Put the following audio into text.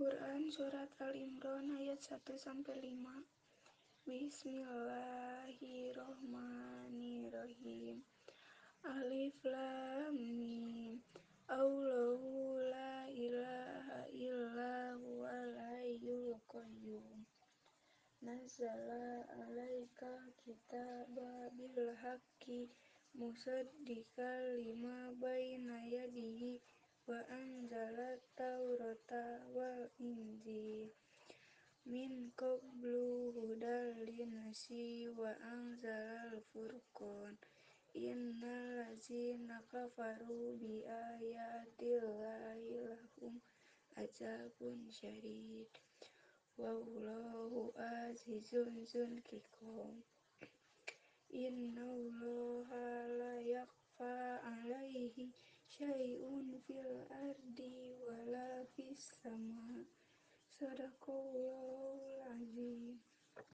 Quran Surat Al-Imran ayat 1-5 Bismillahirrohmanirrohim Alif Lam Mim. Allahu la ilaha illa huwal hayyul qayyum. Nazzala alaika kitaba bil haqqi musaddiqal lima wa anzala taurata wal injil min qablu hudal linnasi wa anzalal furqan. Innal ladzina kafaru bi ayatillahi lahum azabun syadid. Wallahu azizun dzuntiqam innallaha la yakfa alaihi syai'un fil ardi wala fis sama. Sadaqallahul